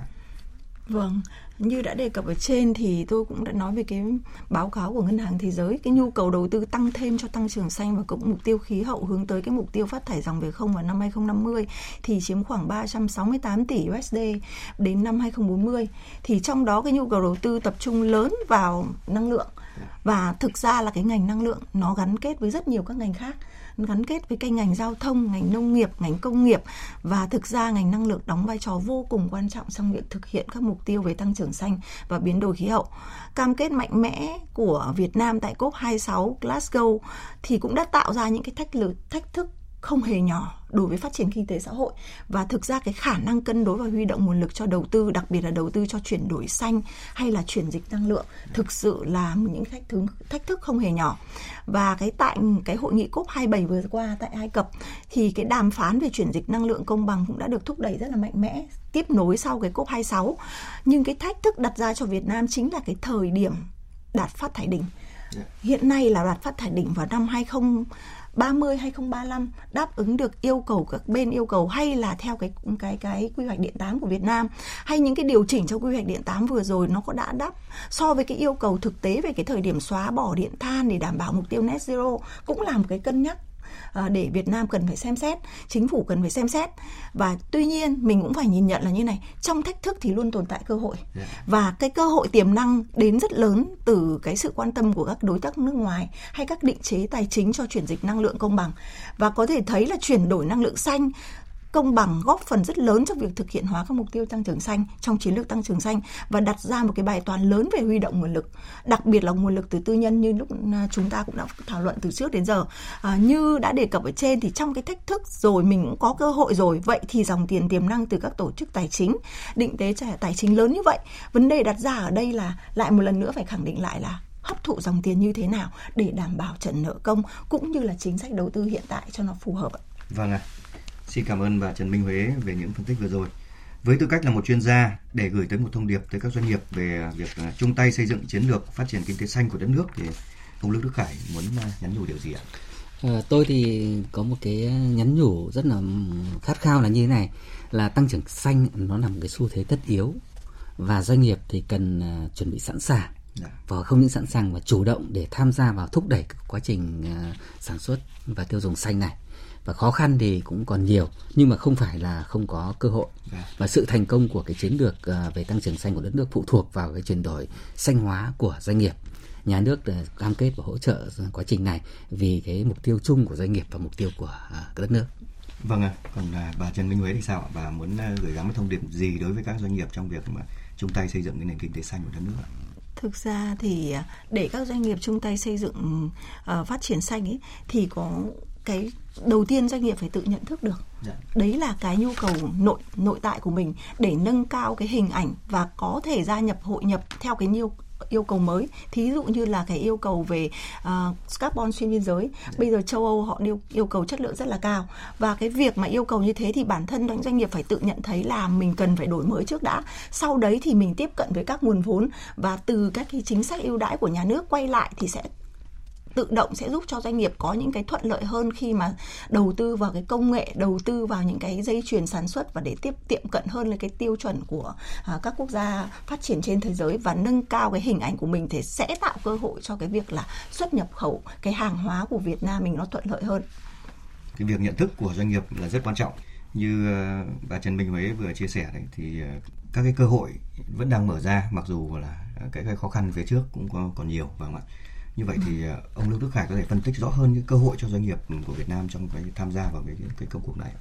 Vâng, như đã đề cập ở trên thì tôi cũng đã nói về cái báo cáo của Ngân hàng Thế giới, cái nhu cầu đầu tư tăng thêm cho tăng trưởng xanh và cũng mục tiêu khí hậu hướng tới cái mục tiêu phát thải dòng về không vào năm 2050 thì chiếm khoảng 368 tỷ USD đến năm 2040. Thì trong đó cái nhu cầu đầu tư tập trung lớn vào năng lượng và thực ra là cái ngành năng lượng nó gắn kết với rất nhiều các ngành khác gắn kết với cái ngành giao thông, ngành nông nghiệp, ngành công nghiệp và thực ra ngành năng lượng đóng vai trò vô cùng quan trọng trong việc thực hiện các mục tiêu về tăng trưởng xanh và biến đổi khí hậu. Cam kết mạnh mẽ của Việt Nam tại COP26 Glasgow thì cũng đã tạo ra những cái thách lực thách thức không hề nhỏ đối với phát triển kinh tế xã hội. Và thực ra cái khả năng cân đối và huy động nguồn lực cho đầu tư đặc biệt là đầu tư cho chuyển đổi xanh hay là chuyển dịch năng lượng thực sự là những thách thức thách thức không hề nhỏ. Và cái tại cái hội nghị COP 27 vừa qua tại Ai Cập thì cái đàm phán về chuyển dịch năng lượng công bằng cũng đã được thúc đẩy rất là mạnh mẽ tiếp nối sau cái COP 26 nhưng cái thách thức đặt ra cho Việt Nam chính là cái thời điểm đạt phát thải đỉnh. Dạ. hiện nay là đạt phát thải đỉnh vào năm 20 30 2035 đáp ứng được yêu cầu các bên yêu cầu hay là theo cái cái cái quy hoạch điện 8 của Việt Nam? Hay những cái điều chỉnh trong quy hoạch điện 8 vừa rồi nó có đã đáp so với cái yêu cầu thực tế về cái thời điểm xóa bỏ điện than để đảm bảo mục tiêu net zero cũng là một cái cân nhắc để Việt Nam cần phải xem xét, chính phủ cần phải xem xét. Và tuy nhiên mình cũng phải nhìn nhận là như này, trong thách thức thì luôn tồn tại cơ hội. Dạ. và cái cơ hội tiềm năng đến rất lớn từ cái sự quan tâm của các đối tác nước ngoài hay các định chế tài chính cho chuyển dịch năng lượng công bằng. Và có thể thấy là chuyển đổi năng lượng xanh công bằng góp phần rất lớn trong việc thực hiện hóa các mục tiêu tăng trưởng xanh trong chiến lược tăng trưởng xanh và đặt ra một cái bài toán lớn về huy động nguồn lực đặc biệt là nguồn lực từ tư nhân như lúc à, chúng ta cũng đã thảo luận từ trước đến giờ à, như đã đề cập ở trên thì trong cái thách thức rồi mình cũng có cơ hội rồi vậy thì dòng tiền tiềm năng từ các tổ chức tài chính định tế tài chính lớn như vậy vấn đề đặt ra ở đây là lại một lần nữa phải khẳng định lại là hấp thụ dòng tiền như thế nào để đảm bảo trần nợ công cũng như là chính sách đầu tư hiện tại cho nó phù hợp Vâng ạ. À. Xin cảm ơn bà Trần Minh Huế về những phân tích vừa rồi. Với tư cách là một chuyên gia để gửi tới một thông điệp tới các doanh nghiệp về việc à, chung tay xây dựng chiến lược phát triển kinh tế xanh của đất nước thì ông Lương Đức Khải muốn à, nhắn nhủ điều gì ạ? À, tôi thì có một cái nhắn nhủ rất là khát khao là như thế này là tăng trưởng xanh nó là một cái xu thế tất yếu và doanh nghiệp thì cần uh, chuẩn bị sẵn sàng dạ. và không những sẵn sàng mà chủ động để tham gia vào thúc đẩy quá trình sản xuất và tiêu dùng xanh này và khó khăn thì cũng còn nhiều nhưng mà không phải là không có cơ hội. Dạ. và sự thành công của cái chiến lược à, về tăng trưởng xanh của đất nước phụ thuộc vào cái chuyển đổi xanh hóa của doanh nghiệp. Nhà nước cam kết và hỗ trợ quá trình này vì cái mục tiêu chung của doanh nghiệp và mục tiêu của à, đất nước. Vâng ạ. À, còn à, bà Trần Minh Huế thì sao bà muốn gửi gắm một thông điệp gì đối với các doanh nghiệp trong việc mà chung tay xây dựng cái nền kinh tế xanh của đất nước ạ? Thực ra thì để các doanh nghiệp chung tay xây dựng uh, phát triển xanh ấy thì có cái đầu tiên doanh nghiệp phải tự nhận thức được. Dạ. đấy là cái nhu cầu nội nội tại của mình để nâng cao cái hình ảnh và có thể gia nhập hội nhập theo cái nhu yêu cầu mới. Thí dụ như là cái yêu cầu về uh, carbon xuyên biên giới. Bây giờ châu Âu họ yêu yêu cầu chất lượng rất là cao. Và cái việc mà yêu cầu như thế thì bản thân doanh nghiệp phải tự nhận thấy là mình cần phải đổi mới trước đã. Sau đấy thì mình tiếp cận với các nguồn vốn và từ các cái chính sách ưu đãi của nhà nước quay lại thì sẽ tự động sẽ giúp cho doanh nghiệp có những cái thuận lợi hơn khi mà đầu tư vào cái công nghệ đầu tư vào những cái dây chuyền sản xuất và để tiếp tiệm cận hơn là cái tiêu chuẩn của à, các quốc gia phát triển trên thế giới và nâng cao cái hình ảnh của mình thì sẽ tạo cơ hội cho cái việc là xuất nhập khẩu cái hàng hóa của Việt Nam mình nó thuận lợi hơn. Cái việc nhận thức của doanh nghiệp là rất quan trọng. Như ờ, bà Trần Minh Huế vừa chia sẻ đấy thì ờ, các cái cơ hội vẫn đang mở ra mặc dù là cái, cái khó khăn phía trước cũng còn nhiều và không ạ? Như vậy thì ờ, ông Lương Đức Khải có thể phân tích rõ hơn những cơ hội cho doanh nghiệp của Việt Nam trong cái tham gia vào cái cái công cuộc này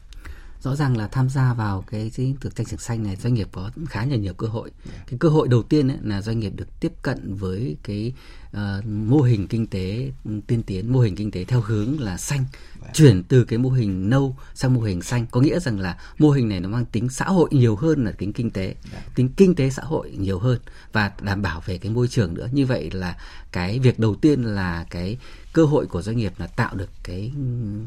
rõ ràng là tham gia vào cái lĩnh vực tăng trưởng xanh này doanh nghiệp có khá là nhiều cơ hội yeah. cái cơ hội đầu tiên ấy, là doanh nghiệp được tiếp cận với cái uh, mô hình kinh tế tiên tiến mô hình kinh tế theo hướng là xanh yeah. chuyển từ cái mô hình nâu sang mô hình xanh có nghĩa rằng là mô hình này nó mang tính xã hội nhiều hơn là tính kinh tế yeah. tính kinh tế xã hội nhiều hơn và đảm bảo về cái môi trường nữa như vậy là cái việc đầu tiên là cái cơ hội của doanh nghiệp là tạo được cái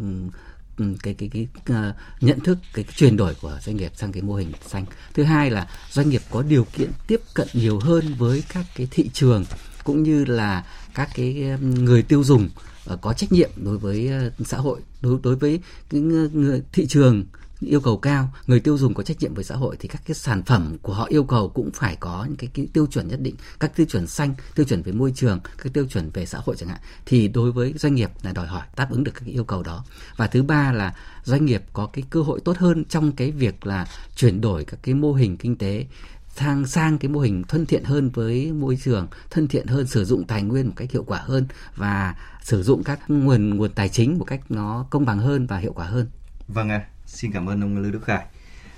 Ừ, Ừ, cái cái cái, cái uh, nhận thức cái, cái chuyển đổi của doanh nghiệp sang cái mô hình xanh. Thứ hai là doanh nghiệp có điều kiện tiếp cận nhiều hơn với các cái thị trường cũng như là các cái người tiêu dùng uh, có trách nhiệm đối với uh, xã hội đối đối với cái người thị trường yêu cầu cao người tiêu dùng có trách nhiệm với xã hội thì các cái sản phẩm của họ yêu cầu cũng phải có những cái, cái tiêu chuẩn nhất định các tiêu chuẩn xanh tiêu chuẩn về môi trường các tiêu chuẩn về xã hội chẳng hạn. Thì đối với doanh nghiệp là đòi hỏi đáp ứng được các yêu cầu đó. Và thứ ba là doanh nghiệp có cái cơ hội tốt hơn trong cái việc là chuyển đổi các cái mô hình kinh tế sang sang cái mô hình thân thiện hơn với môi trường thân thiện hơn sử dụng tài nguyên một cách hiệu quả hơn và sử dụng các nguồn nguồn tài chính một cách nó công bằng hơn và hiệu quả hơn. Vâng ạ. à Xin cảm ơn ông Lưu Đức Khải.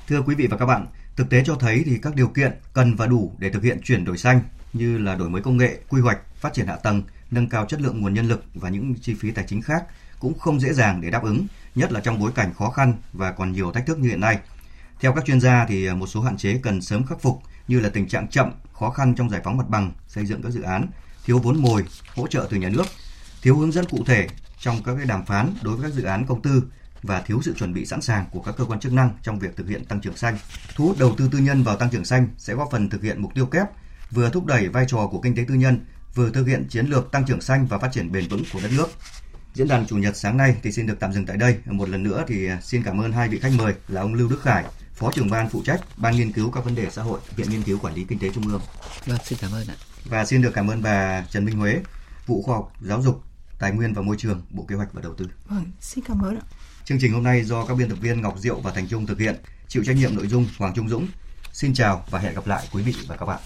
Thưa quý vị và các bạn, thực tế cho thấy thì các điều kiện cần và đủ để thực hiện chuyển đổi xanh như là đổi mới công nghệ, quy hoạch, phát triển hạ tầng, nâng cao chất lượng nguồn nhân lực và những chi phí tài chính khác cũng không dễ dàng để đáp ứng, nhất là trong bối cảnh khó khăn và còn nhiều thách thức như hiện nay. Theo các chuyên gia thì một số hạn chế cần sớm khắc phục như là tình trạng chậm, khó khăn trong giải phóng mặt bằng, xây dựng các dự án, thiếu vốn mồi, hỗ trợ từ nhà nước, thiếu hướng dẫn cụ thể trong các cái đàm phán đối với các dự án công tư và thiếu sự chuẩn bị sẵn sàng của các cơ quan chức năng trong việc thực hiện tăng trưởng xanh. Thu hút đầu tư tư nhân vào tăng trưởng xanh sẽ góp phần thực hiện mục tiêu kép, vừa thúc đẩy vai trò của kinh tế tư nhân, vừa thực hiện chiến lược tăng trưởng xanh và phát triển bền vững của đất nước. Diễn đàn chủ nhật sáng nay thì xin được tạm dừng tại đây. Một lần nữa thì xin cảm ơn hai vị khách mời là ông Lưu Đức Khải, Phó trưởng ban phụ trách Ban nghiên cứu các vấn đề xã hội, Viện Nghiên cứu Quản lý Kinh tế Trung ương. Vâng, xin cảm ơn ạ. Và xin được cảm ơn bà Trần Minh Huế, vụ khoa học giáo dục, tài nguyên và môi trường, Bộ Kế hoạch và Đầu tư. Vâng, xin cảm ơn ạ. Chương trình hôm nay do các biên tập viên Ngọc Diệu và Thành Trung thực hiện, chịu trách nhiệm nội dung Hoàng Trung Dũng. Xin chào và hẹn gặp lại quý vị và các bạn.